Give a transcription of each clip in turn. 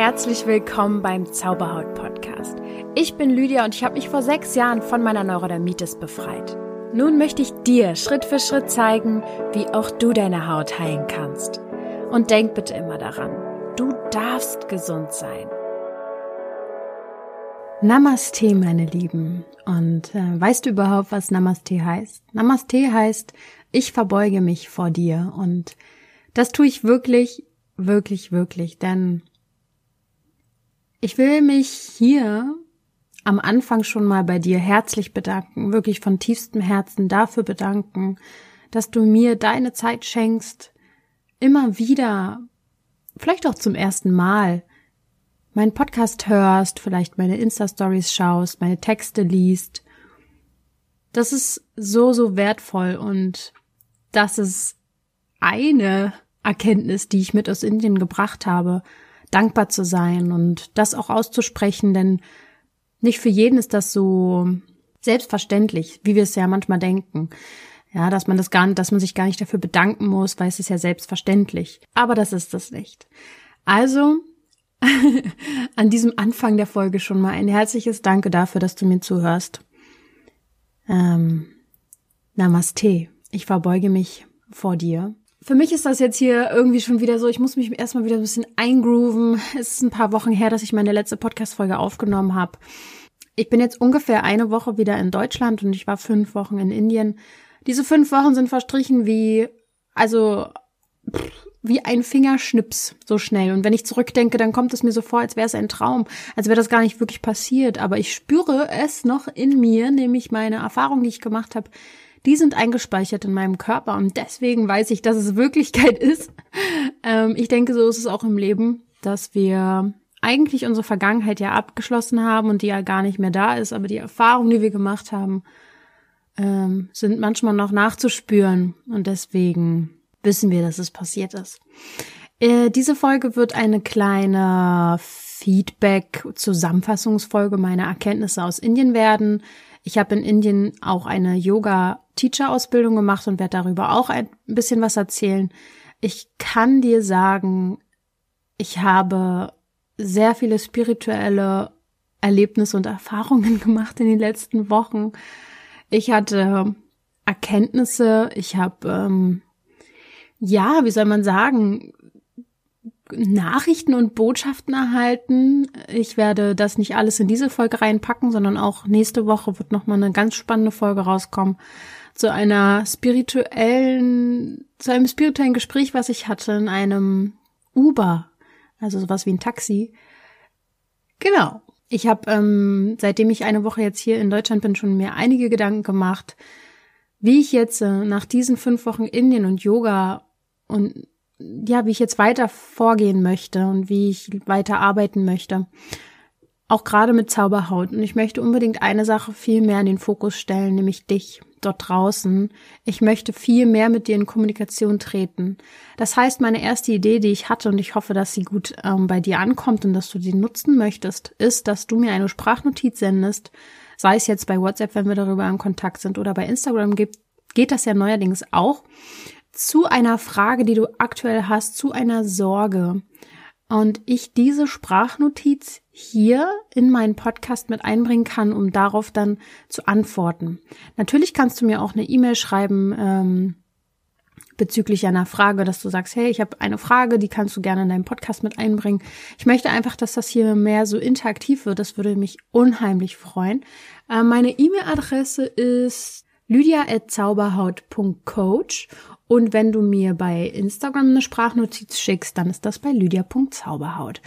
Herzlich willkommen beim Zauberhaut Podcast. Ich bin Lydia und ich habe mich vor sechs Jahren von meiner Neurodermitis befreit. Nun möchte ich dir Schritt für Schritt zeigen, wie auch du deine Haut heilen kannst. Und denk bitte immer daran, du darfst gesund sein. Namaste, meine Lieben. Und äh, weißt du überhaupt, was Namaste heißt? Namaste heißt, ich verbeuge mich vor dir. Und das tue ich wirklich, wirklich, wirklich. Denn ich will mich hier am Anfang schon mal bei dir herzlich bedanken, wirklich von tiefstem Herzen dafür bedanken, dass du mir deine Zeit schenkst, immer wieder, vielleicht auch zum ersten Mal, meinen Podcast hörst, vielleicht meine Insta-Stories schaust, meine Texte liest. Das ist so, so wertvoll und das ist eine Erkenntnis, die ich mit aus Indien gebracht habe, dankbar zu sein und das auch auszusprechen, denn nicht für jeden ist das so selbstverständlich, wie wir es ja manchmal denken. Ja, dass man das gar nicht, dass man sich gar nicht dafür bedanken muss, weil es ist ja selbstverständlich. Aber das ist es nicht. Also, an diesem Anfang der Folge schon mal ein herzliches Danke dafür, dass du mir zuhörst. Ähm, Namaste. Ich verbeuge mich vor dir. Für mich ist das jetzt hier irgendwie schon wieder so, ich muss mich erstmal wieder ein bisschen eingrooven. Es ist ein paar Wochen her, dass ich meine letzte Podcast-Folge aufgenommen habe. Ich bin jetzt ungefähr eine Woche wieder in Deutschland und ich war fünf Wochen in Indien. Diese fünf Wochen sind verstrichen wie, also, wie ein Fingerschnips so schnell. Und wenn ich zurückdenke, dann kommt es mir so vor, als wäre es ein Traum, als wäre das gar nicht wirklich passiert. Aber ich spüre es noch in mir, nämlich meine Erfahrung, die ich gemacht habe, die sind eingespeichert in meinem Körper und deswegen weiß ich, dass es Wirklichkeit ist. Ähm, ich denke, so ist es auch im Leben, dass wir eigentlich unsere Vergangenheit ja abgeschlossen haben und die ja gar nicht mehr da ist, aber die Erfahrungen, die wir gemacht haben, ähm, sind manchmal noch nachzuspüren und deswegen wissen wir, dass es passiert ist. Äh, diese Folge wird eine kleine Feedback-Zusammenfassungsfolge meiner Erkenntnisse aus Indien werden. Ich habe in Indien auch eine Yoga-Teacher-Ausbildung gemacht und werde darüber auch ein bisschen was erzählen. Ich kann dir sagen, ich habe sehr viele spirituelle Erlebnisse und Erfahrungen gemacht in den letzten Wochen. Ich hatte Erkenntnisse, ich habe, ähm, ja, wie soll man sagen, Nachrichten und Botschaften erhalten. Ich werde das nicht alles in diese Folge reinpacken, sondern auch nächste Woche wird nochmal eine ganz spannende Folge rauskommen zu einer spirituellen, zu einem spirituellen Gespräch, was ich hatte in einem Uber, also sowas wie ein Taxi. Genau. Ich habe, ähm, seitdem ich eine Woche jetzt hier in Deutschland bin, schon mir einige Gedanken gemacht, wie ich jetzt äh, nach diesen fünf Wochen Indien und Yoga und ja, wie ich jetzt weiter vorgehen möchte und wie ich weiter arbeiten möchte. Auch gerade mit Zauberhaut. Und ich möchte unbedingt eine Sache viel mehr in den Fokus stellen, nämlich dich dort draußen. Ich möchte viel mehr mit dir in Kommunikation treten. Das heißt, meine erste Idee, die ich hatte, und ich hoffe, dass sie gut ähm, bei dir ankommt und dass du sie nutzen möchtest, ist, dass du mir eine Sprachnotiz sendest, sei es jetzt bei WhatsApp, wenn wir darüber im Kontakt sind, oder bei Instagram geht, geht das ja neuerdings auch zu einer Frage, die du aktuell hast, zu einer Sorge. Und ich diese Sprachnotiz hier in meinen Podcast mit einbringen kann, um darauf dann zu antworten. Natürlich kannst du mir auch eine E-Mail schreiben ähm, bezüglich einer Frage, dass du sagst, hey, ich habe eine Frage, die kannst du gerne in deinen Podcast mit einbringen. Ich möchte einfach, dass das hier mehr so interaktiv wird. Das würde mich unheimlich freuen. Äh, meine E-Mail-Adresse ist lydia.zauberhaut.coach und wenn du mir bei Instagram eine Sprachnotiz schickst, dann ist das bei lydia.zauberhaut.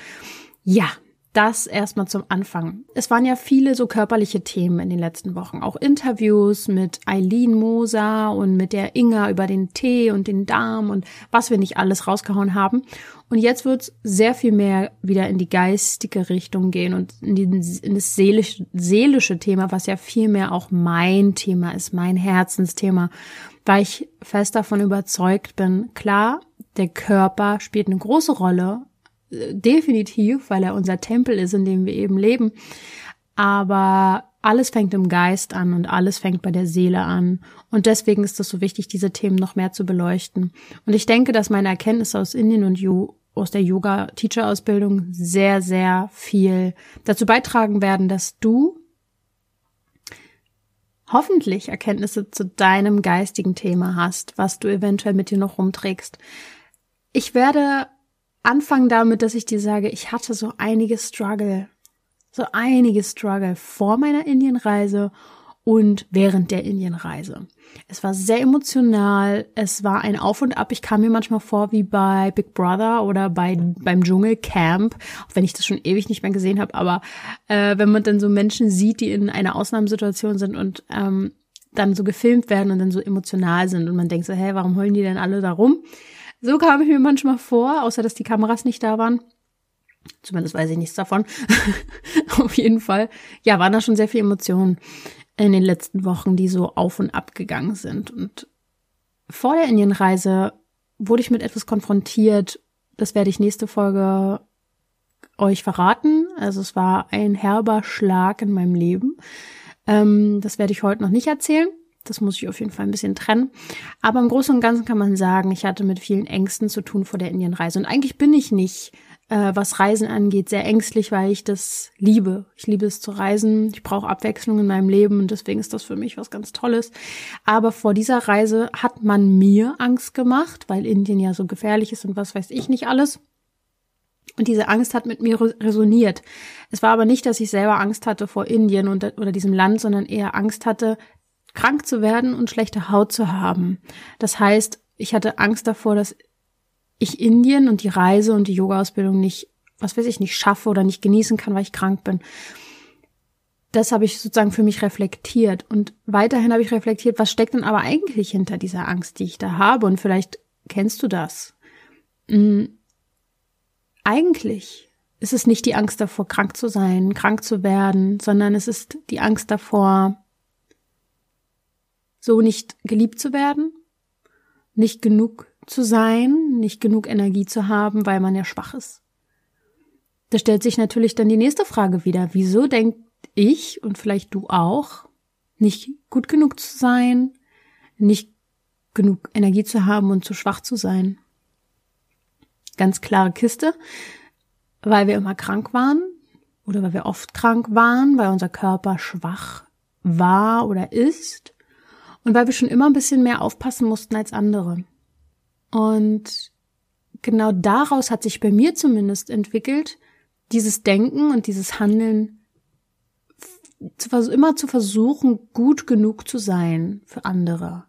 Ja, das erstmal zum Anfang. Es waren ja viele so körperliche Themen in den letzten Wochen. Auch Interviews mit Eileen Moser und mit der Inga über den Tee und den Darm und was wir nicht alles rausgehauen haben. Und jetzt wird es sehr viel mehr wieder in die geistige Richtung gehen und in, die, in das seelische, seelische Thema, was ja viel mehr auch mein Thema ist, mein Herzensthema weil ich fest davon überzeugt bin, klar, der Körper spielt eine große Rolle, definitiv, weil er unser Tempel ist, in dem wir eben leben. Aber alles fängt im Geist an und alles fängt bei der Seele an. Und deswegen ist es so wichtig, diese Themen noch mehr zu beleuchten. Und ich denke, dass meine Erkenntnisse aus Indien und aus der Yoga-Teacher-Ausbildung sehr, sehr viel dazu beitragen werden, dass du hoffentlich Erkenntnisse zu deinem geistigen Thema hast, was du eventuell mit dir noch rumträgst. Ich werde anfangen damit, dass ich dir sage, ich hatte so einige Struggle, so einige Struggle vor meiner Indienreise und während der Indienreise. Es war sehr emotional, es war ein Auf und Ab. Ich kam mir manchmal vor wie bei Big Brother oder bei beim Dschungelcamp, auch wenn ich das schon ewig nicht mehr gesehen habe. Aber äh, wenn man dann so Menschen sieht, die in einer Ausnahmesituation sind und ähm, dann so gefilmt werden und dann so emotional sind und man denkt so, hä, warum heulen die denn alle da rum? So kam ich mir manchmal vor, außer dass die Kameras nicht da waren. Zumindest weiß ich nichts davon. Auf jeden Fall. Ja, waren da schon sehr viele Emotionen in den letzten Wochen, die so auf und ab gegangen sind. Und vor der Indienreise wurde ich mit etwas konfrontiert. Das werde ich nächste Folge euch verraten. Also es war ein herber Schlag in meinem Leben. Ähm, das werde ich heute noch nicht erzählen. Das muss ich auf jeden Fall ein bisschen trennen. Aber im Großen und Ganzen kann man sagen, ich hatte mit vielen Ängsten zu tun vor der Indienreise. Und eigentlich bin ich nicht äh, was Reisen angeht, sehr ängstlich, weil ich das liebe. Ich liebe es zu reisen. Ich brauche Abwechslung in meinem Leben und deswegen ist das für mich was ganz Tolles. Aber vor dieser Reise hat man mir Angst gemacht, weil Indien ja so gefährlich ist und was weiß ich nicht alles. Und diese Angst hat mit mir resoniert. Es war aber nicht, dass ich selber Angst hatte vor Indien und, oder diesem Land, sondern eher Angst hatte, krank zu werden und schlechte Haut zu haben. Das heißt, ich hatte Angst davor, dass ich Indien und die Reise und die Yoga-Ausbildung nicht, was weiß ich, nicht schaffe oder nicht genießen kann, weil ich krank bin. Das habe ich sozusagen für mich reflektiert. Und weiterhin habe ich reflektiert, was steckt denn aber eigentlich hinter dieser Angst, die ich da habe? Und vielleicht kennst du das. Mhm. Eigentlich ist es nicht die Angst davor, krank zu sein, krank zu werden, sondern es ist die Angst davor, so nicht geliebt zu werden, nicht genug zu sein, nicht genug Energie zu haben, weil man ja schwach ist. Da stellt sich natürlich dann die nächste Frage wieder. Wieso denkt ich und vielleicht du auch, nicht gut genug zu sein, nicht genug Energie zu haben und zu schwach zu sein? Ganz klare Kiste, weil wir immer krank waren oder weil wir oft krank waren, weil unser Körper schwach war oder ist und weil wir schon immer ein bisschen mehr aufpassen mussten als andere. Und genau daraus hat sich bei mir zumindest entwickelt, dieses Denken und dieses Handeln zu, immer zu versuchen, gut genug zu sein für andere.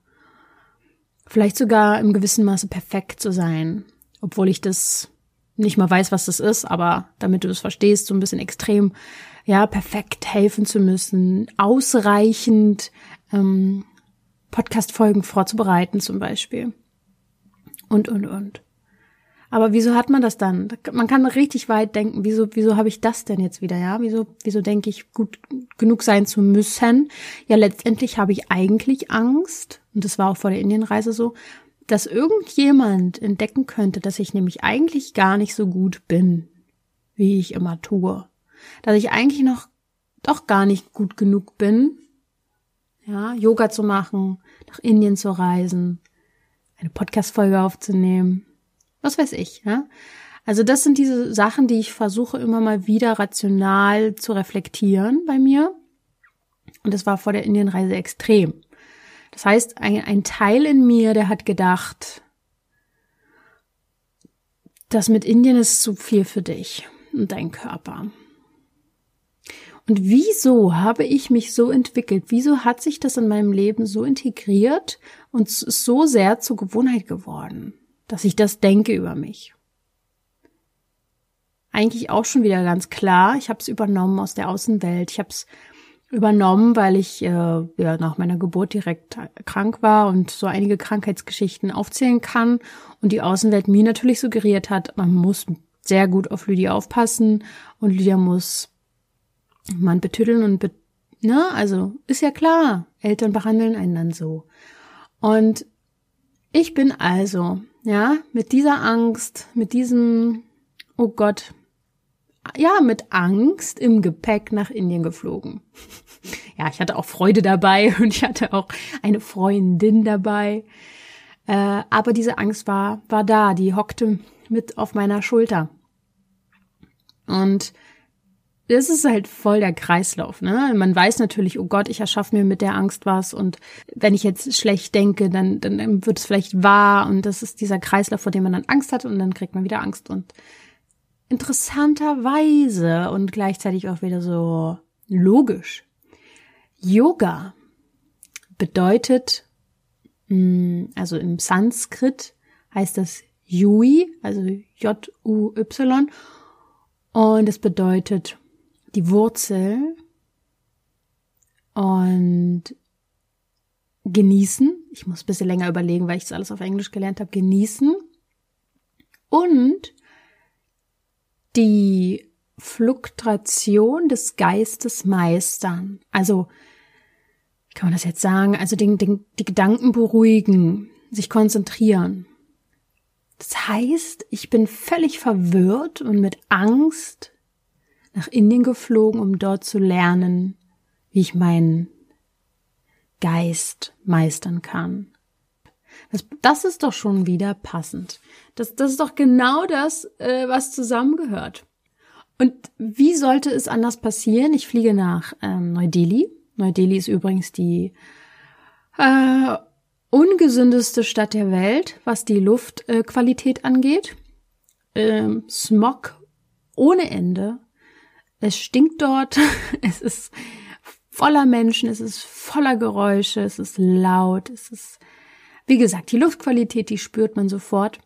Vielleicht sogar im gewissen Maße perfekt zu sein, obwohl ich das nicht mal weiß, was das ist, aber damit du es verstehst, so ein bisschen extrem, ja, perfekt helfen zu müssen, ausreichend ähm, Podcast-Folgen vorzubereiten zum Beispiel und, und, und. Aber wieso hat man das dann? Man kann richtig weit denken, wieso, wieso habe ich das denn jetzt wieder, ja? Wieso, wieso denke ich, gut genug sein zu müssen? Ja, letztendlich habe ich eigentlich Angst, und das war auch vor der Indienreise so, dass irgendjemand entdecken könnte, dass ich nämlich eigentlich gar nicht so gut bin, wie ich immer tue. Dass ich eigentlich noch doch gar nicht gut genug bin, ja, Yoga zu machen, nach Indien zu reisen, eine Podcast-Folge aufzunehmen. Was weiß ich, ja? Also das sind diese Sachen, die ich versuche immer mal wieder rational zu reflektieren bei mir. Und das war vor der Indienreise extrem. Das heißt, ein, ein Teil in mir, der hat gedacht, das mit Indien ist zu viel für dich und dein Körper. Und wieso habe ich mich so entwickelt? Wieso hat sich das in meinem Leben so integriert und so sehr zur Gewohnheit geworden, dass ich das denke über mich? Eigentlich auch schon wieder ganz klar. Ich habe es übernommen aus der Außenwelt. Ich habe es übernommen, weil ich äh, ja nach meiner Geburt direkt krank war und so einige Krankheitsgeschichten aufzählen kann und die Außenwelt mir natürlich suggeriert hat, man muss sehr gut auf Lydia aufpassen und Lydia muss man betüddeln und bet ne, also ist ja klar, Eltern behandeln einen dann so. Und ich bin also, ja, mit dieser Angst, mit diesem, oh Gott, ja, mit Angst im Gepäck nach Indien geflogen. ja, ich hatte auch Freude dabei und ich hatte auch eine Freundin dabei. Äh, aber diese Angst war, war da, die hockte mit auf meiner Schulter. Und das ist halt voll der Kreislauf, ne? Man weiß natürlich, oh Gott, ich erschaffe mir mit der Angst was und wenn ich jetzt schlecht denke, dann, dann wird es vielleicht wahr und das ist dieser Kreislauf, vor dem man dann Angst hat und dann kriegt man wieder Angst und interessanterweise und gleichzeitig auch wieder so logisch. Yoga bedeutet, mm, also im Sanskrit heißt das Yui, also J-U-Y und es bedeutet die Wurzel und genießen. Ich muss ein bisschen länger überlegen, weil ich das alles auf Englisch gelernt habe. Genießen. Und die Fluktuation des Geistes meistern. Also, wie kann man das jetzt sagen? Also den, den, die Gedanken beruhigen, sich konzentrieren. Das heißt, ich bin völlig verwirrt und mit Angst nach Indien geflogen, um dort zu lernen, wie ich meinen Geist meistern kann. Das, das ist doch schon wieder passend. Das, das ist doch genau das, äh, was zusammengehört. Und wie sollte es anders passieren? Ich fliege nach ähm, Neu-Delhi. Neu-Delhi ist übrigens die äh, ungesündeste Stadt der Welt, was die Luftqualität äh, angeht. Ähm, Smog ohne Ende. Es stinkt dort. Es ist voller Menschen. Es ist voller Geräusche. Es ist laut. Es ist, wie gesagt, die Luftqualität, die spürt man sofort.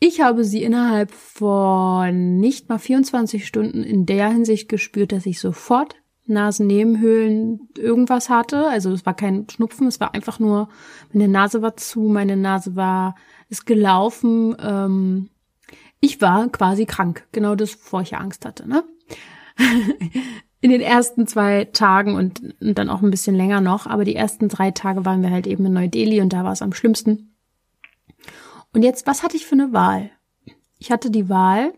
Ich habe sie innerhalb von nicht mal 24 Stunden in der Hinsicht gespürt, dass ich sofort Nasennebenhöhlen irgendwas hatte. Also es war kein Schnupfen, es war einfach nur, meine Nase war zu, meine Nase war, ist gelaufen. Ähm, ich war quasi krank, genau das, bevor ich Angst hatte. Ne? in den ersten zwei Tagen und, und dann auch ein bisschen länger noch, aber die ersten drei Tage waren wir halt eben in Neu-Delhi und da war es am schlimmsten. Und jetzt, was hatte ich für eine Wahl? Ich hatte die Wahl,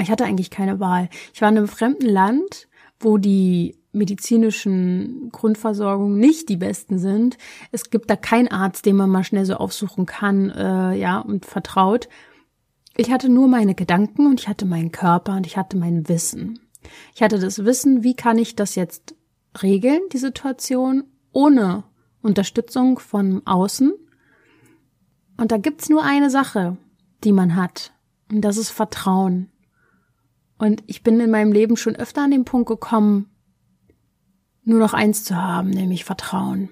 ich hatte eigentlich keine Wahl. Ich war in einem fremden Land, wo die medizinischen Grundversorgung nicht die besten sind. Es gibt da keinen Arzt, den man mal schnell so aufsuchen kann, äh, ja, und vertraut. Ich hatte nur meine Gedanken und ich hatte meinen Körper und ich hatte mein Wissen. Ich hatte das Wissen, wie kann ich das jetzt regeln, die Situation, ohne Unterstützung von außen und da gibt's nur eine Sache, die man hat. Und das ist Vertrauen. Und ich bin in meinem Leben schon öfter an den Punkt gekommen, nur noch eins zu haben, nämlich Vertrauen.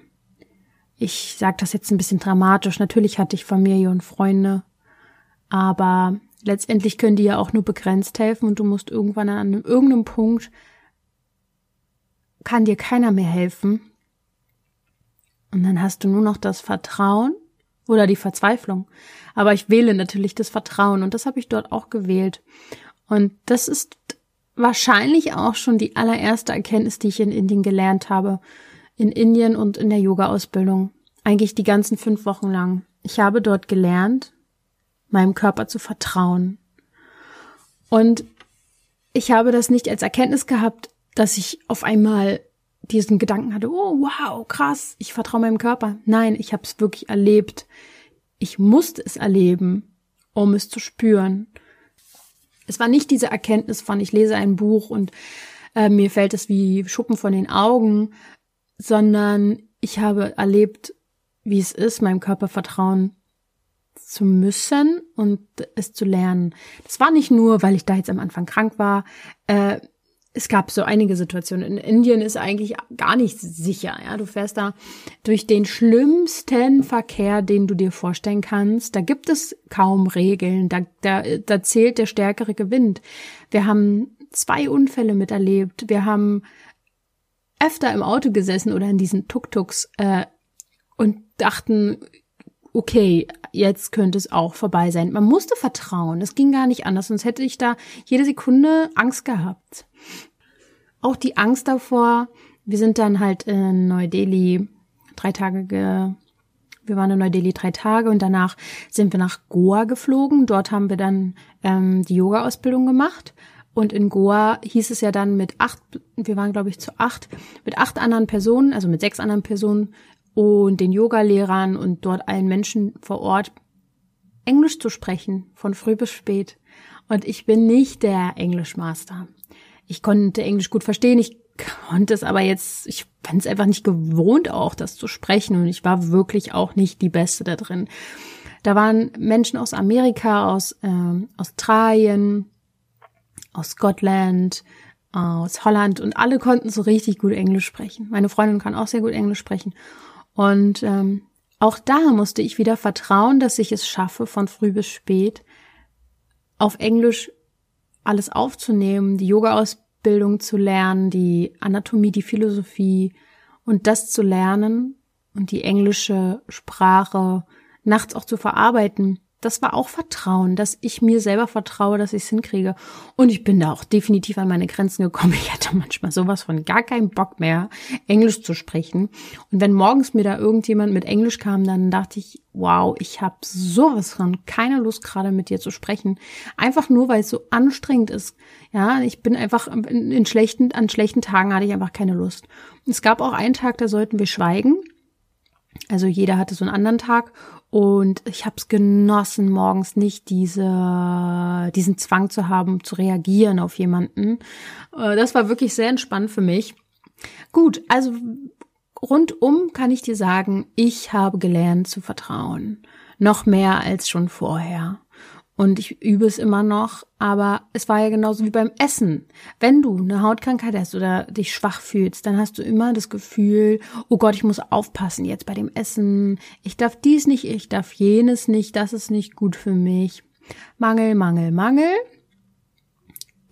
Ich sage das jetzt ein bisschen dramatisch. Natürlich hatte ich Familie und Freunde, aber letztendlich können die ja auch nur begrenzt helfen und du musst irgendwann an irgendeinem Punkt kann dir keiner mehr helfen. Und dann hast du nur noch das Vertrauen oder die Verzweiflung. Aber ich wähle natürlich das Vertrauen und das habe ich dort auch gewählt. Und das ist wahrscheinlich auch schon die allererste Erkenntnis, die ich in Indien gelernt habe. In Indien und in der Yoga-Ausbildung. Eigentlich die ganzen fünf Wochen lang. Ich habe dort gelernt, meinem Körper zu vertrauen. Und ich habe das nicht als Erkenntnis gehabt, dass ich auf einmal diesen Gedanken hatte, oh wow, krass, ich vertraue meinem Körper. Nein, ich habe es wirklich erlebt. Ich musste es erleben, um es zu spüren. Es war nicht diese Erkenntnis von, ich lese ein Buch und äh, mir fällt es wie Schuppen von den Augen, sondern ich habe erlebt, wie es ist, meinem Körper vertrauen zu müssen und es zu lernen. Das war nicht nur, weil ich da jetzt am Anfang krank war. Äh, es gab so einige Situationen. In Indien ist eigentlich gar nicht sicher. Ja, du fährst da durch den schlimmsten Verkehr, den du dir vorstellen kannst. Da gibt es kaum Regeln. Da, da, da zählt der stärkere gewinnt. Wir haben zwei Unfälle miterlebt. Wir haben öfter im Auto gesessen oder in diesen Tuk-Tuks äh, und dachten, okay, jetzt könnte es auch vorbei sein. Man musste vertrauen. Es ging gar nicht anders, sonst hätte ich da jede Sekunde Angst gehabt. Auch die Angst davor, wir sind dann halt in Neu-Delhi drei Tage ge wir waren in Neu-Delhi drei Tage und danach sind wir nach Goa geflogen. Dort haben wir dann ähm, die Yoga-Ausbildung gemacht. Und in Goa hieß es ja dann mit acht, wir waren glaube ich zu acht, mit acht anderen Personen, also mit sechs anderen Personen und den Yogalehrern und dort allen Menschen vor Ort Englisch zu sprechen, von früh bis spät. Und ich bin nicht der Englischmaster. Ich konnte Englisch gut verstehen, ich konnte es aber jetzt, ich bin es einfach nicht gewohnt auch, das zu sprechen. Und ich war wirklich auch nicht die Beste da drin. Da waren Menschen aus Amerika, aus äh, Australien, aus Scotland, aus Holland und alle konnten so richtig gut Englisch sprechen. Meine Freundin kann auch sehr gut Englisch sprechen. Und ähm, auch da musste ich wieder vertrauen, dass ich es schaffe, von früh bis spät auf Englisch alles aufzunehmen, die Yoga-Ausbildung zu lernen, die Anatomie, die Philosophie und das zu lernen und die englische Sprache nachts auch zu verarbeiten das war auch Vertrauen, dass ich mir selber vertraue, dass ich es hinkriege. Und ich bin da auch definitiv an meine Grenzen gekommen. Ich hatte manchmal sowas von gar keinen Bock mehr, Englisch zu sprechen. Und wenn morgens mir da irgendjemand mit Englisch kam, dann dachte ich, wow, ich habe sowas von keine Lust gerade mit dir zu sprechen. Einfach nur, weil es so anstrengend ist. Ja, ich bin einfach in, in schlechten, an schlechten Tagen hatte ich einfach keine Lust. Es gab auch einen Tag, da sollten wir schweigen. Also jeder hatte so einen anderen Tag und ich habe es genossen, morgens nicht diese, diesen Zwang zu haben, zu reagieren auf jemanden. Äh, das war wirklich sehr entspannt für mich. Gut, also rundum kann ich dir sagen, ich habe gelernt zu vertrauen. Noch mehr als schon vorher und ich übe es immer noch, aber es war ja genauso wie beim Essen. Wenn du eine Hautkrankheit hast oder dich schwach fühlst, dann hast du immer das Gefühl, oh Gott, ich muss aufpassen jetzt bei dem Essen. Ich darf dies nicht, ich darf jenes nicht, das ist nicht gut für mich. Mangel, Mangel, Mangel.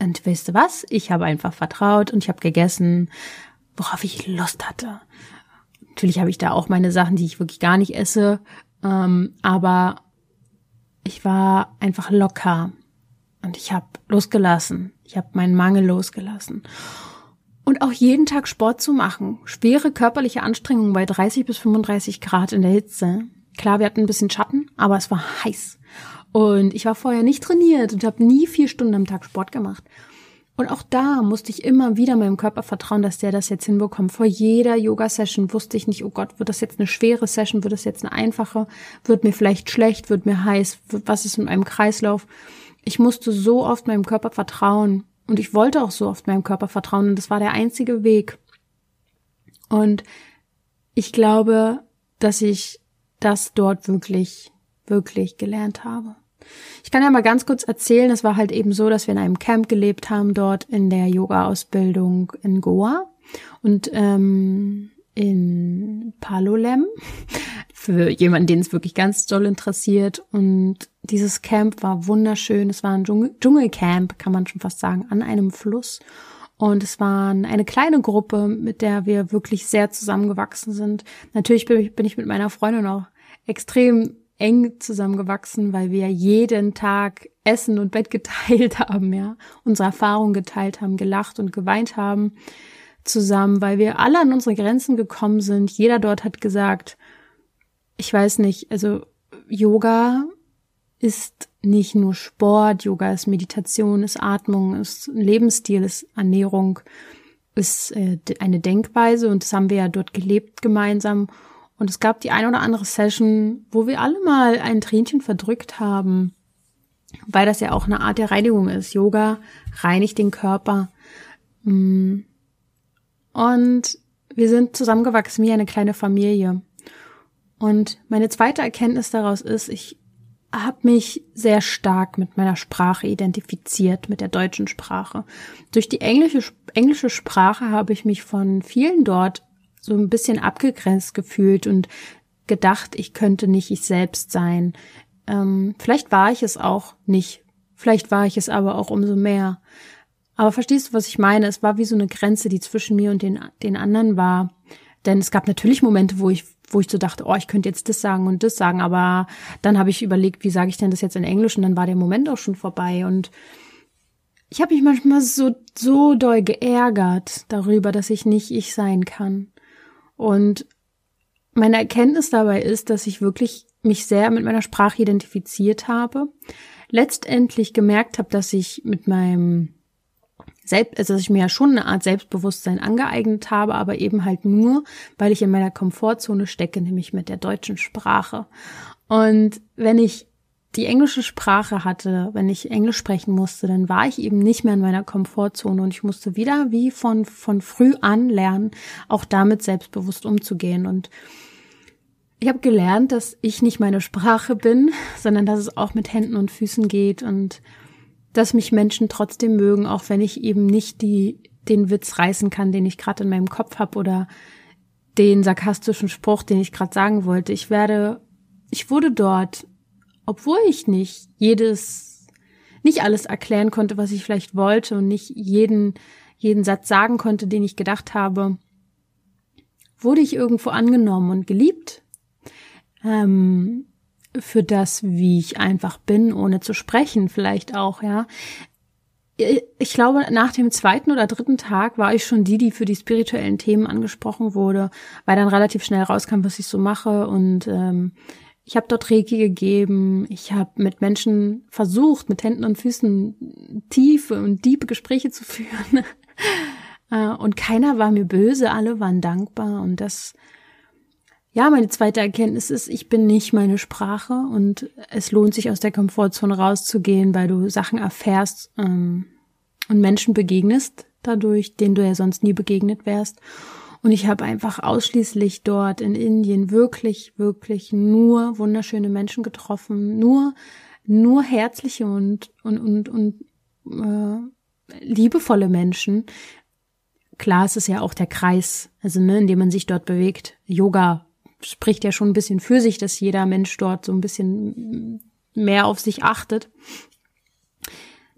Und weißt du was? Ich habe einfach vertraut und ich habe gegessen, worauf ich Lust hatte. Natürlich habe ich da auch meine Sachen, die ich wirklich gar nicht esse, ähm, aber ich war einfach locker und ich habe losgelassen. Ich habe meinen Mangel losgelassen. Und auch jeden Tag Sport zu machen. Schwere körperliche Anstrengungen bei 30 bis 35 Grad in der Hitze. Klar, wir hatten ein bisschen Schatten, aber es war heiß. Und ich war vorher nicht trainiert und habe nie vier Stunden am Tag Sport gemacht. Und auch da musste ich immer wieder meinem Körper vertrauen, dass der das jetzt hinbekommt. Vor jeder Yoga-Session wusste ich nicht, oh Gott, wird das jetzt eine schwere Session, wird das jetzt eine einfache, wird mir vielleicht schlecht, wird mir heiß, was ist mit meinem Kreislauf? Ich musste so oft meinem Körper vertrauen. Und ich wollte auch so oft meinem Körper vertrauen. Und das war der einzige Weg. Und ich glaube, dass ich das dort wirklich, wirklich gelernt habe. Ich kann ja mal ganz kurz erzählen, es war halt eben so, dass wir in einem Camp gelebt haben, dort in der Yoga-Ausbildung in Goa und ähm, in Palolem für jemanden, den es wirklich ganz doll interessiert. Und dieses Camp war wunderschön. Es war ein Dschungel Dschungelcamp, kann man schon fast sagen, an einem Fluss. Und es war eine kleine Gruppe, mit der wir wirklich sehr zusammengewachsen sind. Natürlich bin ich, bin ich mit meiner Freundin auch extrem eng zusammengewachsen, weil wir jeden Tag Essen und Bett geteilt haben, ja, unsere Erfahrungen geteilt haben, gelacht und geweint haben zusammen, weil wir alle an unsere Grenzen gekommen sind. Jeder dort hat gesagt, ich weiß nicht, also Yoga ist nicht nur Sport, Yoga ist Meditation, ist Atmung, ist Lebensstil, ist Ernährung, ist äh, eine Denkweise und das haben wir ja dort gelebt gemeinsam und es gab die ein oder andere Session, wo wir alle mal ein Tränchen verdrückt haben, weil das ja auch eine Art der Reinigung ist. Yoga reinigt den Körper. Mm. Und wir sind zusammengewachsen wie eine kleine Familie. Und meine zweite Erkenntnis daraus ist, ich habe mich sehr stark mit meiner Sprache identifiziert, mit der deutschen Sprache. Durch die englische, englische Sprache habe ich mich von vielen dort so ein bisschen abgegrenzt gefühlt und gedacht, ich könnte nicht ich selbst sein. Ähm, vielleicht war ich es auch nicht. Vielleicht war ich es aber auch umso mehr. Aber verstehst du, was ich meine? Es war wie so eine Grenze, die zwischen mir und den, den anderen war. Denn es gab natürlich Momente, wo ich, wo ich so dachte, oh, ich könnte jetzt das sagen und das sagen, aber dann habe ich überlegt, wie sage ich denn das jetzt in Englisch? Und dann war der Moment auch schon vorbei. Und ich habe mich manchmal so, so doll geärgert darüber, dass ich nicht ich sein kann. Und meine Erkenntnis dabei ist, dass ich wirklich mich sehr mit meiner Sprache identifiziert habe. Letztendlich gemerkt habe, dass ich mit meinem selbst, also dass ich mir ja schon eine Art Selbstbewusstsein angeeignet habe, aber eben halt nur, weil ich in meiner Komfortzone stecke, nämlich mit der deutschen Sprache. Und wenn ich die englische Sprache hatte, wenn ich Englisch sprechen musste, dann war ich eben nicht mehr in meiner Komfortzone und ich musste wieder wie von, von früh an lernen, auch damit selbstbewusst umzugehen. Und ich habe gelernt, dass ich nicht meine Sprache bin, sondern dass es auch mit Händen und Füßen geht und dass mich Menschen trotzdem mögen, auch wenn ich eben nicht die, den Witz reißen kann, den ich gerade in meinem Kopf habe oder den sarkastischen Spruch, den ich gerade sagen wollte. Ich werde, ich wurde dort obwohl ich nicht jedes, nicht alles erklären konnte, was ich vielleicht wollte und nicht jeden, jeden Satz sagen konnte, den ich gedacht habe, wurde ich irgendwo angenommen und geliebt. Ähm, für das, wie ich einfach bin, ohne zu sprechen, vielleicht auch, ja. Ich glaube, nach dem zweiten oder dritten Tag war ich schon die, die für die spirituellen Themen angesprochen wurde, weil dann relativ schnell rauskam, was ich so mache und ähm, ich habe dort Reiki gegeben. Ich habe mit Menschen versucht, mit Händen und Füßen tiefe und tiefe Gespräche zu führen. Äh, und keiner war mir böse, alle waren dankbar. Und das, ja, meine zweite Erkenntnis ist, ich bin nicht meine Sprache und es lohnt sich aus der Komfortzone rauszugehen, weil du Sachen erfährst ähm, und Menschen begegnest dadurch, denen du ja sonst nie begegnet wärst. Und ich habe einfach ausschließlich dort in Indien wirklich, wirklich nur wunderschöne Menschen getroffen, nur, nur herzliche und, und, und, und äh, liebevolle Menschen. Klar, es ist ja auch der Kreis, also ne, in dem man sich dort bewegt. Yoga spricht ja schon ein bisschen für sich, dass jeder Mensch dort so ein bisschen mehr auf sich achtet.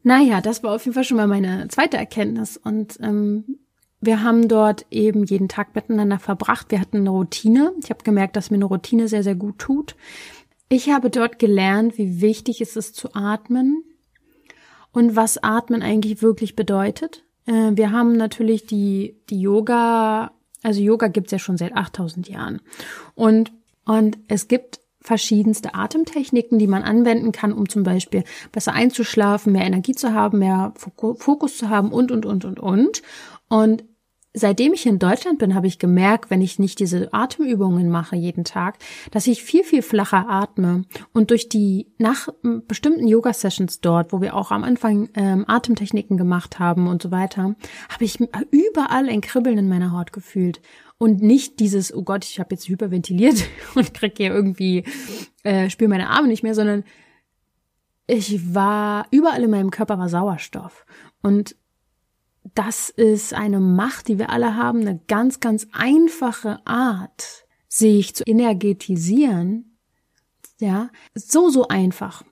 Naja, das war auf jeden Fall schon mal meine zweite Erkenntnis. Und ähm, wir haben dort eben jeden Tag miteinander verbracht. Wir hatten eine Routine. Ich habe gemerkt, dass mir eine Routine sehr, sehr gut tut. Ich habe dort gelernt, wie wichtig es ist zu atmen und was Atmen eigentlich wirklich bedeutet. Äh, wir haben natürlich die, die Yoga, also Yoga gibt's ja schon seit 8000 Jahren. Und, und es gibt verschiedenste Atemtechniken, die man anwenden kann, um zum Beispiel besser einzuschlafen, mehr Energie zu haben, mehr Fokus zu haben und, und, und, und, und. Und seitdem ich in Deutschland bin, habe ich gemerkt, wenn ich nicht diese Atemübungen mache jeden Tag, dass ich viel, viel flacher atme. Und durch die nach bestimmten Yoga-Sessions dort, wo wir auch am Anfang ähm, Atemtechniken gemacht haben und so weiter, habe ich überall ein Kribbeln in meiner Haut gefühlt. Und nicht dieses, oh Gott, ich habe jetzt hyperventiliert und krieg hier irgendwie, äh, spüre meine Arme nicht mehr, sondern ich war, überall in meinem Körper war Sauerstoff. Und das ist eine Macht, die wir alle haben, eine ganz, ganz einfache Art, sich zu energetisieren. Ja, so, so einfach.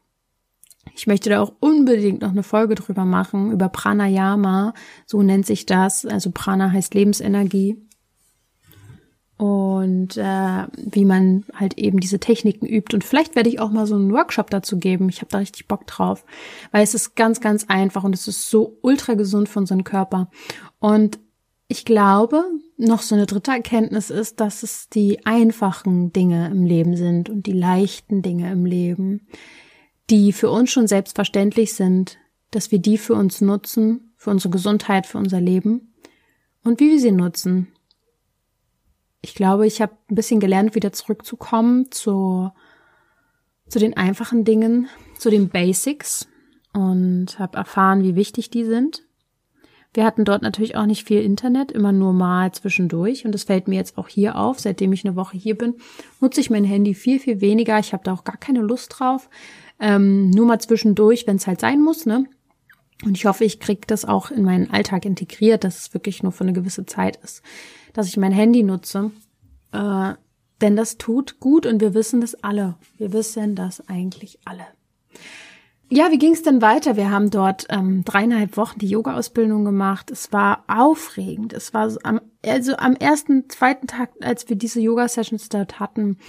Ich möchte da auch unbedingt noch eine Folge drüber machen, über Pranayama, so nennt sich das. Also Prana heißt Lebensenergie und äh, wie man halt eben diese Techniken übt. Und vielleicht werde ich auch mal so einen Workshop dazu geben. Ich habe da richtig Bock drauf, weil es ist ganz, ganz einfach und es ist so ultra gesund für unseren Körper. Und ich glaube, noch so eine dritte Erkenntnis ist, dass es die einfachen Dinge im Leben sind und die leichten Dinge im Leben, die für uns schon selbstverständlich sind, dass wir die für uns nutzen, für unsere Gesundheit, für unser Leben und wie wir sie nutzen ich glaube, ich habe ein bisschen gelernt, wieder zurückzukommen zu, zu den einfachen Dingen, zu den Basics und habe erfahren, wie wichtig die sind. Wir hatten dort natürlich auch nicht viel Internet, immer nur mal zwischendurch. Und das fällt mir jetzt auch hier auf. Seitdem ich eine Woche hier bin, nutze ich mein Handy viel, viel weniger. Ich habe da auch gar keine Lust drauf. Ähm, nur mal zwischendurch, wenn es halt sein muss, ne? Und ich hoffe, ich kriege das auch in meinen Alltag integriert, dass es wirklich nur für eine gewisse Zeit ist dass ich mein Handy nutze. Äh, denn das tut gut und wir wissen das alle. Wir wissen das eigentlich alle. Ja, wie ging es denn weiter? Wir haben dort ähm, dreieinhalb Wochen die Yoga-Ausbildung gemacht. Es war aufregend. Es war so am, also am ersten, zweiten Tag, als wir diese Yoga-Sessions dort hatten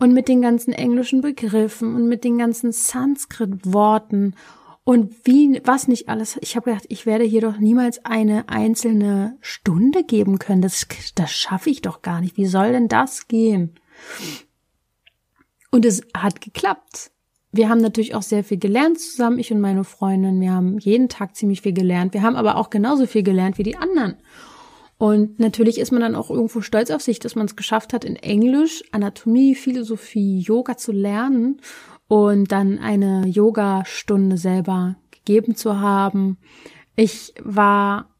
und mit den ganzen englischen Begriffen und mit den ganzen Sanskrit-Worten und wie, was nicht alles. Ich habe gedacht, ich werde hier doch niemals eine einzelne Stunde geben können. Das, das schaffe ich doch gar nicht. Wie soll denn das gehen? Und es hat geklappt. Wir haben natürlich auch sehr viel gelernt zusammen, ich und meine Freundin. Wir haben jeden Tag ziemlich viel gelernt. Wir haben aber auch genauso viel gelernt wie die anderen. Und natürlich ist man dann auch irgendwo stolz auf sich, dass man es geschafft hat, in Englisch Anatomie, Philosophie, Yoga zu lernen und dann eine Yoga-Stunde selber gegeben zu haben. Ich war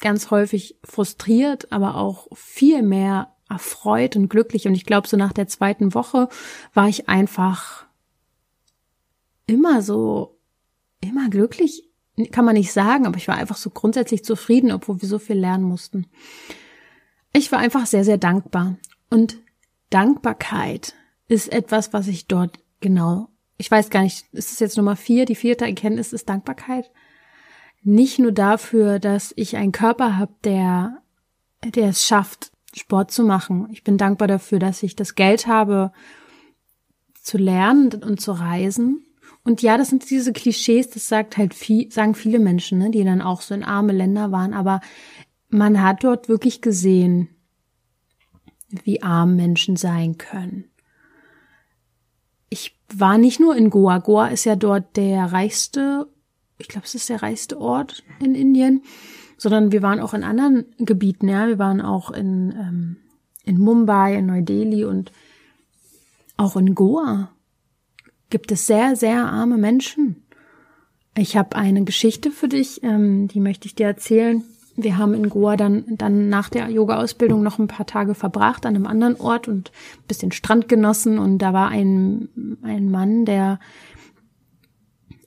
ganz häufig frustriert, aber auch viel mehr erfreut und glücklich. Und ich glaube, so nach der zweiten Woche war ich einfach immer so, immer glücklich, kann man nicht sagen, aber ich war einfach so grundsätzlich zufrieden, obwohl wir so viel lernen mussten. Ich war einfach sehr, sehr dankbar. Und Dankbarkeit ist etwas, was ich dort genau, ich weiß gar nicht, ist es jetzt Nummer vier, die vierte Erkenntnis ist Dankbarkeit? Nicht nur dafür, dass ich einen Körper habe, der, der es schafft, Sport zu machen. Ich bin dankbar dafür, dass ich das Geld habe, zu lernen und zu reisen. Und ja, das sind diese Klischees, das sagt halt viel, sagen viele Menschen, ne, die dann auch so in arme Länder waren. Aber man hat dort wirklich gesehen, wie arm Menschen sein können. Ich war nicht nur in Goa. Goa ist ja dort der reichste, ich glaube, es ist der reichste Ort in Indien, sondern wir waren auch in anderen Gebieten. Ja, wir waren auch in ähm, in Mumbai, in Neu-Delhi und auch in Goa gibt es sehr, sehr arme Menschen. Ich habe eine Geschichte für dich, ähm, die möchte ich dir erzählen. Wir haben in Goa dann, dann nach der Yoga-Ausbildung noch ein paar Tage verbracht an einem anderen Ort und ein bisschen Strand genossen. Und da war ein, ein Mann, der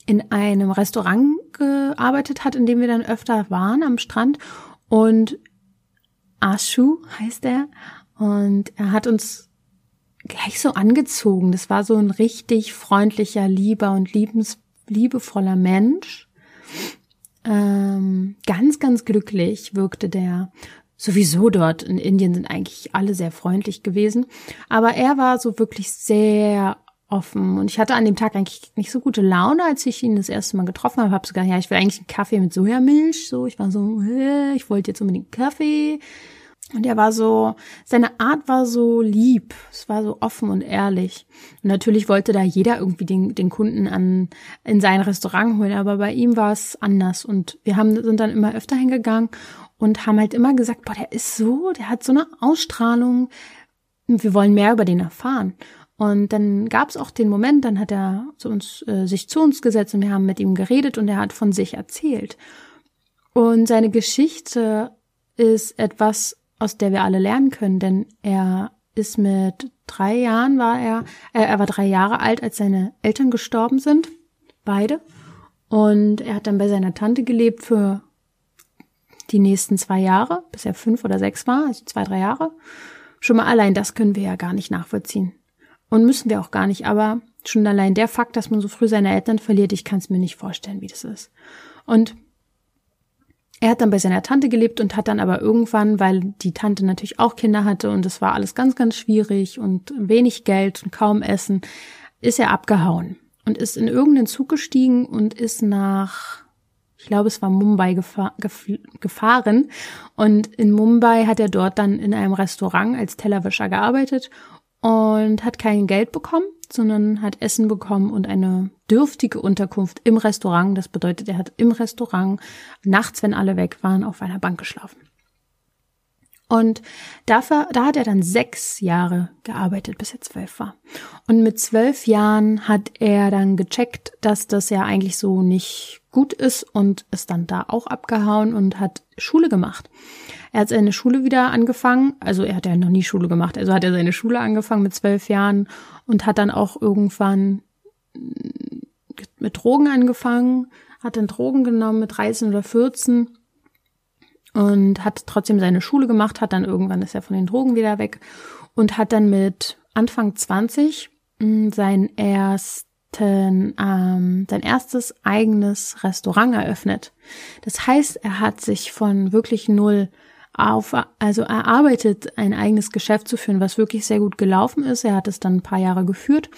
in einem Restaurant gearbeitet hat, in dem wir dann öfter waren am Strand. Und Ashu heißt er. Und er hat uns gleich so angezogen. Das war so ein richtig freundlicher, lieber und liebens, liebevoller Mensch. Ähm, ganz, ganz glücklich wirkte der. Sowieso dort in Indien sind eigentlich alle sehr freundlich gewesen. Aber er war so wirklich sehr offen. Und ich hatte an dem Tag eigentlich nicht so gute Laune, als ich ihn das erste Mal getroffen habe. Hab sogar, ja, ich will eigentlich einen Kaffee mit Sojamilch. So, ich war so, ich wollte jetzt unbedingt Kaffee. Und er war so, seine Art war so lieb, es war so offen und ehrlich. Und natürlich wollte da jeder irgendwie den, den Kunden an, in sein Restaurant holen, aber bei ihm war es anders. Und wir haben, sind dann immer öfter hingegangen und haben halt immer gesagt, boah, der ist so, der hat so eine Ausstrahlung. Wir wollen mehr über den erfahren. Und dann gab es auch den Moment, dann hat er zu uns, äh, sich zu uns gesetzt und wir haben mit ihm geredet und er hat von sich erzählt. Und seine Geschichte ist etwas, aus der wir alle lernen können, denn er ist mit drei Jahren war er, äh, er war drei Jahre alt, als seine Eltern gestorben sind, beide. Und er hat dann bei seiner Tante gelebt für die nächsten zwei Jahre, bis er fünf oder sechs war, also zwei, drei Jahre. Schon mal allein das können wir ja gar nicht nachvollziehen. Und müssen wir auch gar nicht, aber schon allein der Fakt, dass man so früh seine Eltern verliert, ich kann es mir nicht vorstellen, wie das ist. Und er hat dann bei seiner Tante gelebt und hat dann aber irgendwann, weil die Tante natürlich auch Kinder hatte und es war alles ganz, ganz schwierig und wenig Geld und kaum Essen, ist er abgehauen und ist in irgendeinen Zug gestiegen und ist nach, ich glaube, es war Mumbai gefahr, gefahren. Und in Mumbai hat er dort dann in einem Restaurant als Tellerwischer gearbeitet und hat kein Geld bekommen, sondern hat Essen bekommen und eine dürftige Unterkunft im Restaurant. Das bedeutet, er hat im Restaurant nachts, wenn alle weg waren, auf einer Bank geschlafen. Und dafür, da hat er dann sechs Jahre gearbeitet, bis er zwölf war. Und mit zwölf Jahren hat er dann gecheckt, dass das ja eigentlich so nicht gut ist und ist dann da auch abgehauen und hat Schule gemacht. Er hat seine Schule wieder angefangen, also er hat ja noch nie Schule gemacht, also hat er seine Schule angefangen mit zwölf Jahren und hat dann auch irgendwann mit Drogen angefangen, hat dann Drogen genommen mit 13 oder 14 und hat trotzdem seine Schule gemacht, hat dann irgendwann ist er von den Drogen wieder weg und hat dann mit Anfang 20 hm, sein ersten, ähm, sein erstes eigenes Restaurant eröffnet. Das heißt, er hat sich von wirklich null auf, also erarbeitet, ein eigenes Geschäft zu führen, was wirklich sehr gut gelaufen ist. Er hat es dann ein paar Jahre geführt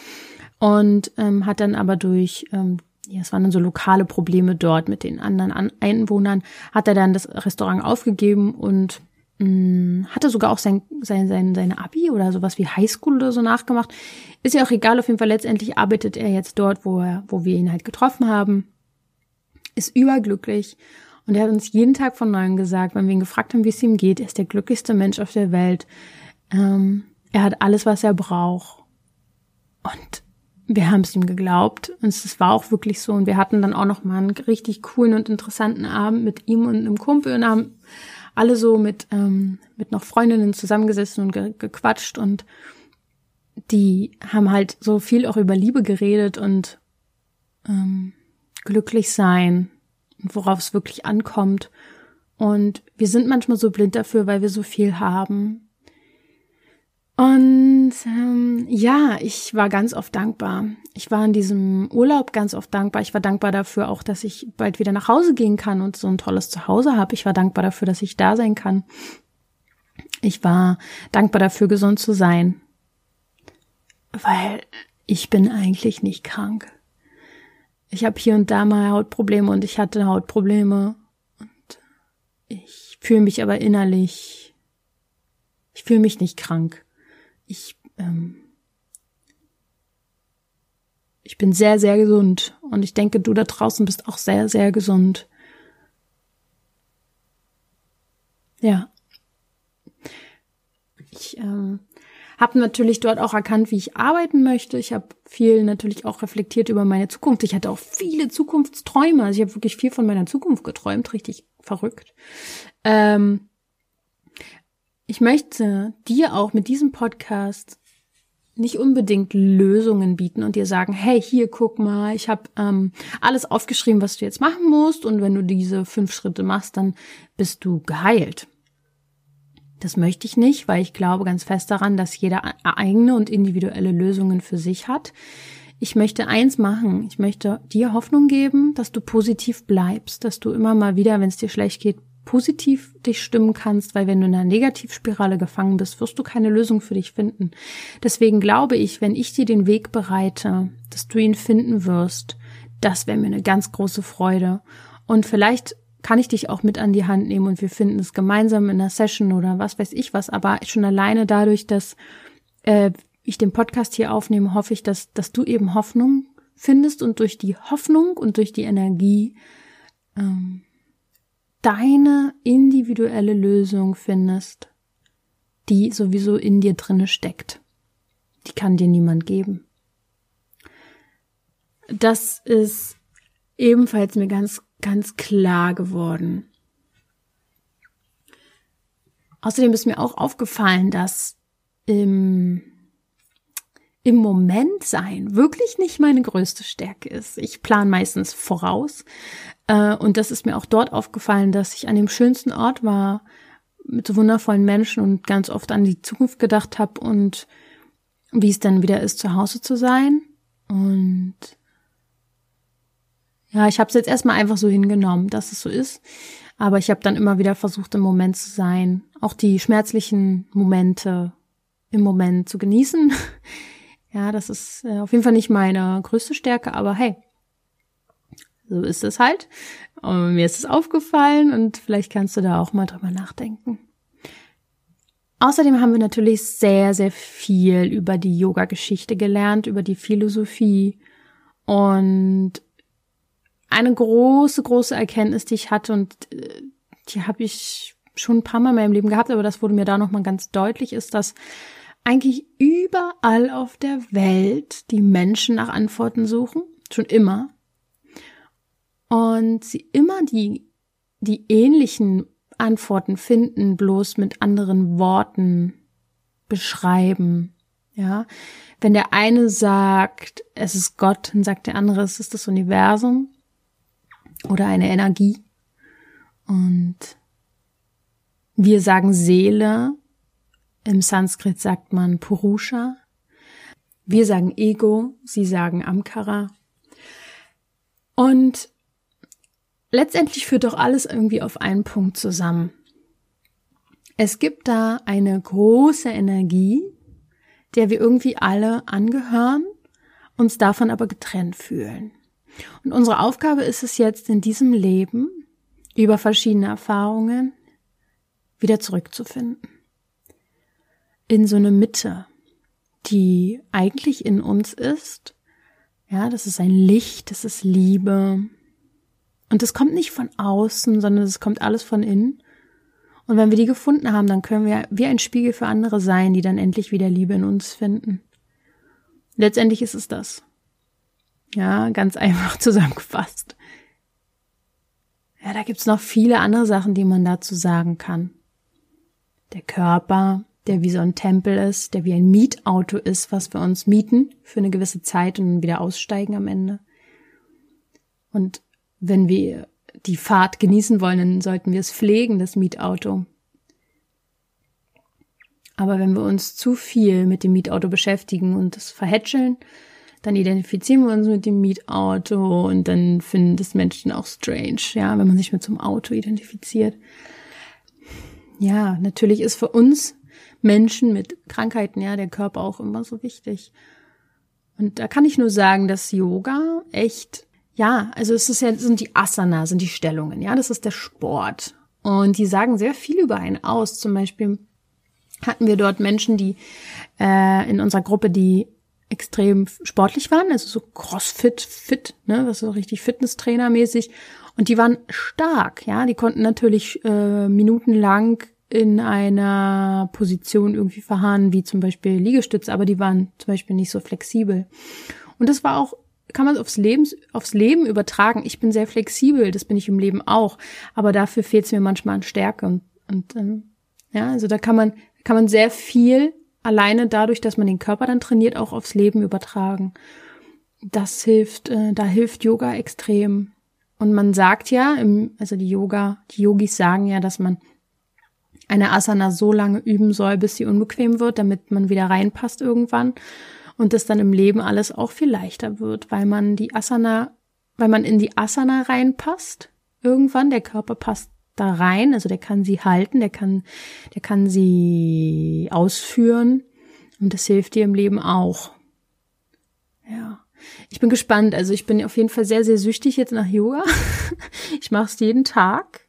und ähm, hat dann aber durch, ähm, ja, es waren dann so lokale Probleme dort mit den anderen An Einwohnern, hat er dann das Restaurant aufgegeben und mh, mm, hatte sogar auch sein, sein, sein, seine Abi oder sowas wie Highschool oder so nachgemacht. Ist ja auch egal, auf jeden Fall letztendlich arbeitet er jetzt dort, wo er, wo wir ihn halt getroffen haben, ist überglücklich und er hat uns jeden Tag von neuem gesagt, wenn wir ihn gefragt haben, wie es ihm geht, er ist der glücklichste Mensch auf der Welt. Ähm, er hat alles, was er braucht. Und wir haben es ihm geglaubt und es war auch wirklich so. Und wir hatten dann auch noch mal einen richtig coolen und interessanten Abend mit ihm und einem Kumpel und haben alle so mit ähm, mit noch Freundinnen zusammengesessen und ge gequatscht. Und die haben halt so viel auch über Liebe geredet und ähm, glücklich sein und worauf es wirklich ankommt. Und wir sind manchmal so blind dafür, weil wir so viel haben und ähm, ja, ich war ganz oft dankbar. Ich war in diesem Urlaub ganz oft dankbar. Ich war dankbar dafür auch, dass ich bald wieder nach Hause gehen kann und so ein tolles Zuhause habe. Ich war dankbar dafür, dass ich da sein kann. Ich war dankbar dafür, gesund zu sein. Weil ich bin eigentlich nicht krank. Ich habe hier und da mal Hautprobleme und ich hatte Hautprobleme. Und ich fühle mich aber innerlich, ich fühle mich nicht krank ich, ähm, ich bin sehr, sehr gesund. Und ich denke, du da draußen bist auch sehr, sehr gesund. Ja. Ich ähm, habe natürlich dort auch erkannt, wie ich arbeiten möchte. Ich habe viel natürlich auch reflektiert über meine Zukunft. Ich hatte auch viele Zukunftsträume. Also ich habe wirklich viel von meiner Zukunft geträumt, richtig verrückt. Ähm, ich möchte dir auch mit diesem Podcast nicht unbedingt Lösungen bieten und dir sagen, hey, hier guck mal, ich habe ähm, alles aufgeschrieben, was du jetzt machen musst und wenn du diese fünf Schritte machst, dann bist du geheilt. Das möchte ich nicht, weil ich glaube ganz fest daran, dass jeder eigene und individuelle Lösungen für sich hat. Ich möchte eins machen. Ich möchte dir Hoffnung geben, dass du positiv bleibst, dass du immer mal wieder, wenn es dir schlecht geht, positiv dich stimmen kannst, weil wenn du in einer Negativspirale gefangen bist, wirst du keine Lösung für dich finden. Deswegen glaube ich, wenn ich dir den Weg bereite, dass du ihn finden wirst, das wäre mir eine ganz große Freude. Und vielleicht kann ich dich auch mit an die Hand nehmen und wir finden es gemeinsam in einer Session oder was weiß ich was. Aber schon alleine dadurch, dass äh, ich den Podcast hier aufnehme, hoffe ich, dass, dass du eben Hoffnung findest und durch die Hoffnung und durch die Energie ähm, deine individuelle Lösung findest, die sowieso in dir drinne steckt. Die kann dir niemand geben. Das ist ebenfalls mir ganz, ganz klar geworden. Außerdem ist mir auch aufgefallen, dass im, im Moment sein wirklich nicht meine größte Stärke ist. Ich plane meistens voraus, äh, und das ist mir auch dort aufgefallen, dass ich an dem schönsten Ort war, mit so wundervollen Menschen und ganz oft an die Zukunft gedacht habe und wie es dann wieder ist, zu Hause zu sein. Und ja, ich habe es jetzt erstmal einfach so hingenommen, dass es so ist. Aber ich habe dann immer wieder versucht, im Moment zu sein, auch die schmerzlichen Momente im Moment zu genießen. Ja, das ist äh, auf jeden Fall nicht meine größte Stärke, aber hey, so ist es halt. Und mir ist es aufgefallen und vielleicht kannst du da auch mal drüber nachdenken. Außerdem haben wir natürlich sehr, sehr viel über die Yoga-Geschichte gelernt, über die Philosophie und eine große, große Erkenntnis, die ich hatte und äh, die habe ich schon ein paar Mal in meinem Leben gehabt, aber das wurde mir da nochmal ganz deutlich, ist, dass eigentlich überall auf der Welt die Menschen nach Antworten suchen, schon immer, und sie immer die, die ähnlichen Antworten finden, bloß mit anderen Worten beschreiben. Ja, wenn der eine sagt, es ist Gott, dann sagt der andere, es ist das Universum oder eine Energie. Und wir sagen Seele. Im Sanskrit sagt man Purusha. Wir sagen Ego, sie sagen Amkara. Und letztendlich führt doch alles irgendwie auf einen Punkt zusammen. Es gibt da eine große Energie, der wir irgendwie alle angehören, uns davon aber getrennt fühlen. Und unsere Aufgabe ist es jetzt in diesem Leben, über verschiedene Erfahrungen wieder zurückzufinden. In so eine Mitte, die eigentlich in uns ist. Ja, das ist ein Licht, das ist Liebe, und das kommt nicht von außen, sondern es kommt alles von innen. Und wenn wir die gefunden haben, dann können wir wie ein Spiegel für andere sein, die dann endlich wieder Liebe in uns finden. Letztendlich ist es das. Ja, ganz einfach zusammengefasst. Ja, da gibt's noch viele andere Sachen, die man dazu sagen kann. Der Körper, der wie so ein Tempel ist, der wie ein Mietauto ist, was wir uns mieten für eine gewisse Zeit und wieder aussteigen am Ende. Und wenn wir die Fahrt genießen wollen, dann sollten wir es pflegen, das Mietauto. Aber wenn wir uns zu viel mit dem Mietauto beschäftigen und das verhätscheln, dann identifizieren wir uns mit dem Mietauto und dann finden das Menschen auch strange, ja, wenn man sich mit so einem Auto identifiziert. Ja, natürlich ist für uns Menschen mit Krankheiten, ja, der Körper auch immer so wichtig. Und da kann ich nur sagen, dass Yoga echt, ja, also es ist ja, sind die Asana, sind die Stellungen, ja, das ist der Sport. Und die sagen sehr viel über einen aus. Zum Beispiel hatten wir dort Menschen, die äh, in unserer Gruppe, die extrem sportlich waren, also so Crossfit, fit, ne, was so richtig Fitnesstrainer-mäßig. Und die waren stark, ja, die konnten natürlich äh, minutenlang in einer Position irgendwie verharren, wie zum Beispiel Liegestütze, aber die waren zum Beispiel nicht so flexibel. Und das war auch, kann man aufs Leben, aufs Leben übertragen. Ich bin sehr flexibel, das bin ich im Leben auch, aber dafür fehlt es mir manchmal an Stärke und, und ähm, ja, also da kann man, kann man sehr viel alleine dadurch, dass man den Körper dann trainiert, auch aufs Leben übertragen. Das hilft, äh, da hilft Yoga extrem. Und man sagt ja, im, also die Yoga, die Yogis sagen ja, dass man eine Asana so lange üben soll, bis sie unbequem wird, damit man wieder reinpasst irgendwann. Und das dann im Leben alles auch viel leichter wird, weil man die Asana, weil man in die Asana reinpasst. Irgendwann, der Körper passt da rein, also der kann sie halten, der kann, der kann sie ausführen und das hilft dir im Leben auch. Ja. Ich bin gespannt, also ich bin auf jeden Fall sehr, sehr süchtig jetzt nach Yoga. Ich mache es jeden Tag.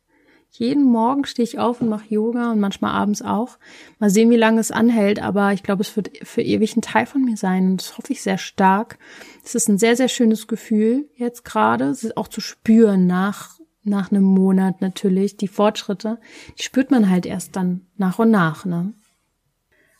Jeden Morgen stehe ich auf und mache Yoga und manchmal abends auch. Mal sehen, wie lange es anhält, aber ich glaube, es wird für ewig ein Teil von mir sein und das hoffe ich sehr stark. Es ist ein sehr, sehr schönes Gefühl jetzt gerade. Es ist auch zu spüren nach nach einem Monat natürlich. Die Fortschritte, die spürt man halt erst dann nach und nach, ne?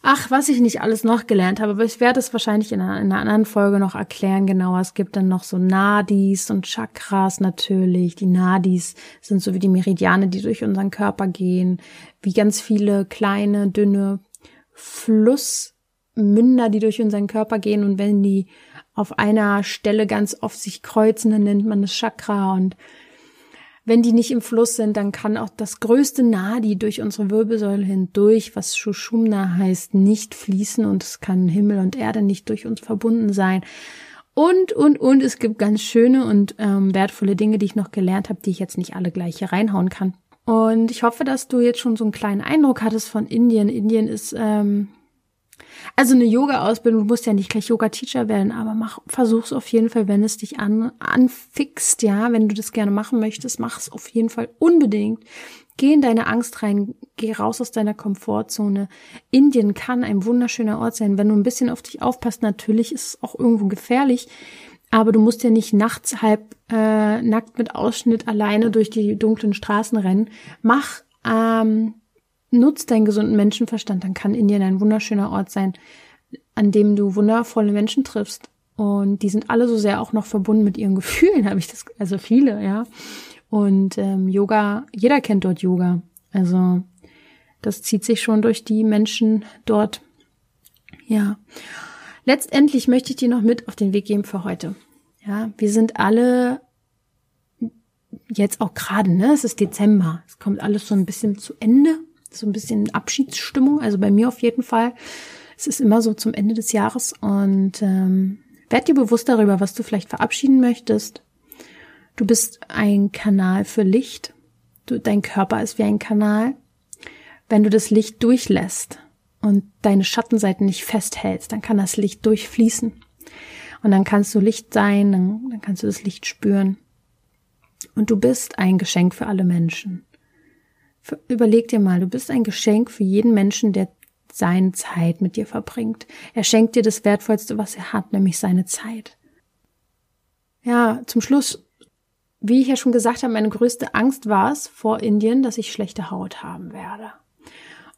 Ach, was ich nicht alles noch gelernt habe, aber ich werde es wahrscheinlich in einer, in einer anderen Folge noch erklären genauer. Es gibt dann noch so Nadis und Chakras natürlich. Die Nadis sind so wie die Meridiane, die durch unseren Körper gehen, wie ganz viele kleine, dünne Flussmünder, die durch unseren Körper gehen. Und wenn die auf einer Stelle ganz oft sich kreuzen, dann nennt man das Chakra und wenn die nicht im Fluss sind, dann kann auch das größte Nadi durch unsere Wirbelsäule hindurch, was Shushumna heißt, nicht fließen und es kann Himmel und Erde nicht durch uns verbunden sein. Und, und, und es gibt ganz schöne und ähm, wertvolle Dinge, die ich noch gelernt habe, die ich jetzt nicht alle gleich hier reinhauen kann. Und ich hoffe, dass du jetzt schon so einen kleinen Eindruck hattest von Indien. Indien ist ähm, also eine Yoga-Ausbildung, du musst ja nicht gleich Yoga-Teacher werden, aber mach, versuch's auf jeden Fall, wenn es dich an, anfixt, ja, wenn du das gerne machen möchtest, mach's auf jeden Fall unbedingt. Geh in deine Angst rein, geh raus aus deiner Komfortzone. Indien kann ein wunderschöner Ort sein, wenn du ein bisschen auf dich aufpasst. Natürlich ist es auch irgendwo gefährlich, aber du musst ja nicht nachts halb äh, nackt mit Ausschnitt alleine durch die dunklen Straßen rennen. Mach ähm, nutzt deinen gesunden Menschenverstand, dann kann Indien ein wunderschöner Ort sein, an dem du wundervolle Menschen triffst. Und die sind alle so sehr auch noch verbunden mit ihren Gefühlen, habe ich das, also viele, ja. Und ähm, Yoga, jeder kennt dort Yoga. Also das zieht sich schon durch die Menschen dort. Ja. Letztendlich möchte ich dir noch mit auf den Weg geben für heute. Ja, wir sind alle jetzt auch gerade, ne? Es ist Dezember. Es kommt alles so ein bisschen zu Ende so ein bisschen Abschiedsstimmung, also bei mir auf jeden Fall. Es ist immer so zum Ende des Jahres und ähm, werd dir bewusst darüber, was du vielleicht verabschieden möchtest. Du bist ein Kanal für Licht. Du, dein Körper ist wie ein Kanal. Wenn du das Licht durchlässt und deine Schattenseiten nicht festhältst, dann kann das Licht durchfließen. Und dann kannst du Licht sein, dann, dann kannst du das Licht spüren. Und du bist ein Geschenk für alle Menschen. Überleg dir mal, du bist ein Geschenk für jeden Menschen, der seine Zeit mit dir verbringt. Er schenkt dir das Wertvollste, was er hat, nämlich seine Zeit. Ja, zum Schluss, wie ich ja schon gesagt habe, meine größte Angst war es vor Indien, dass ich schlechte Haut haben werde.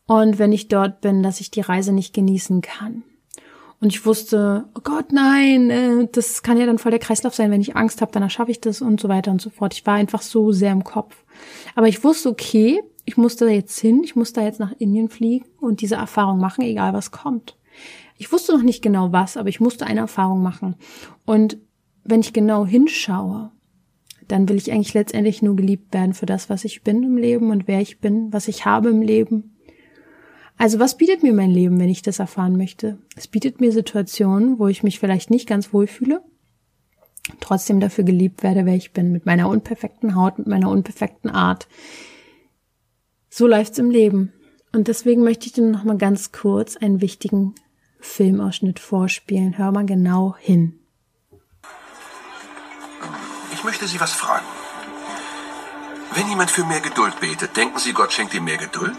Und wenn ich dort bin, dass ich die Reise nicht genießen kann. Und ich wusste, oh Gott, nein, äh, das kann ja dann voll der Kreislauf sein. Wenn ich Angst habe, dann schaffe ich das und so weiter und so fort. Ich war einfach so sehr im Kopf. Aber ich wusste, okay, ich muss da jetzt hin, ich muss da jetzt nach Indien fliegen und diese Erfahrung machen, egal was kommt. Ich wusste noch nicht genau was, aber ich musste eine Erfahrung machen. Und wenn ich genau hinschaue, dann will ich eigentlich letztendlich nur geliebt werden für das, was ich bin im Leben und wer ich bin, was ich habe im Leben. Also was bietet mir mein Leben, wenn ich das erfahren möchte? Es bietet mir Situationen, wo ich mich vielleicht nicht ganz wohlfühle, trotzdem dafür geliebt werde, wer ich bin, mit meiner unperfekten Haut, mit meiner unperfekten Art. So läuft's im Leben. Und deswegen möchte ich dir noch mal ganz kurz einen wichtigen Filmausschnitt vorspielen. Hör mal genau hin. Ich möchte Sie was fragen. Wenn jemand für mehr Geduld betet, denken Sie, Gott schenkt ihm mehr Geduld?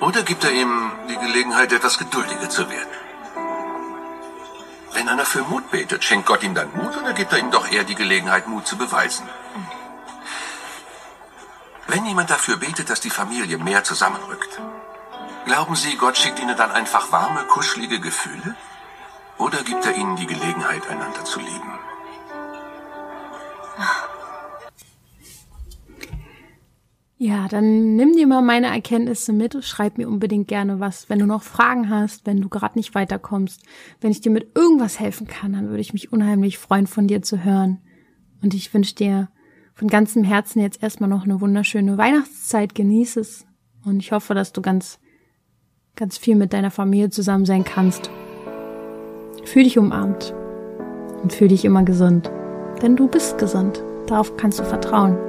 Oder gibt er ihm die Gelegenheit, etwas geduldiger zu werden? Wenn einer für Mut betet, schenkt Gott ihm dann Mut oder gibt er ihm doch eher die Gelegenheit, Mut zu beweisen? Wenn jemand dafür betet, dass die Familie mehr zusammenrückt, glauben Sie, Gott schickt Ihnen dann einfach warme, kuschelige Gefühle? Oder gibt er Ihnen die Gelegenheit, einander zu lieben? Ja, dann nimm dir mal meine Erkenntnisse mit, schreib mir unbedingt gerne was. Wenn du noch Fragen hast, wenn du gerade nicht weiterkommst, wenn ich dir mit irgendwas helfen kann, dann würde ich mich unheimlich freuen, von dir zu hören. Und ich wünsche dir von ganzem Herzen jetzt erstmal noch eine wunderschöne Weihnachtszeit, genieß es. Und ich hoffe, dass du ganz, ganz viel mit deiner Familie zusammen sein kannst. Fühl dich umarmt und fühl dich immer gesund. Denn du bist gesund. Darauf kannst du vertrauen.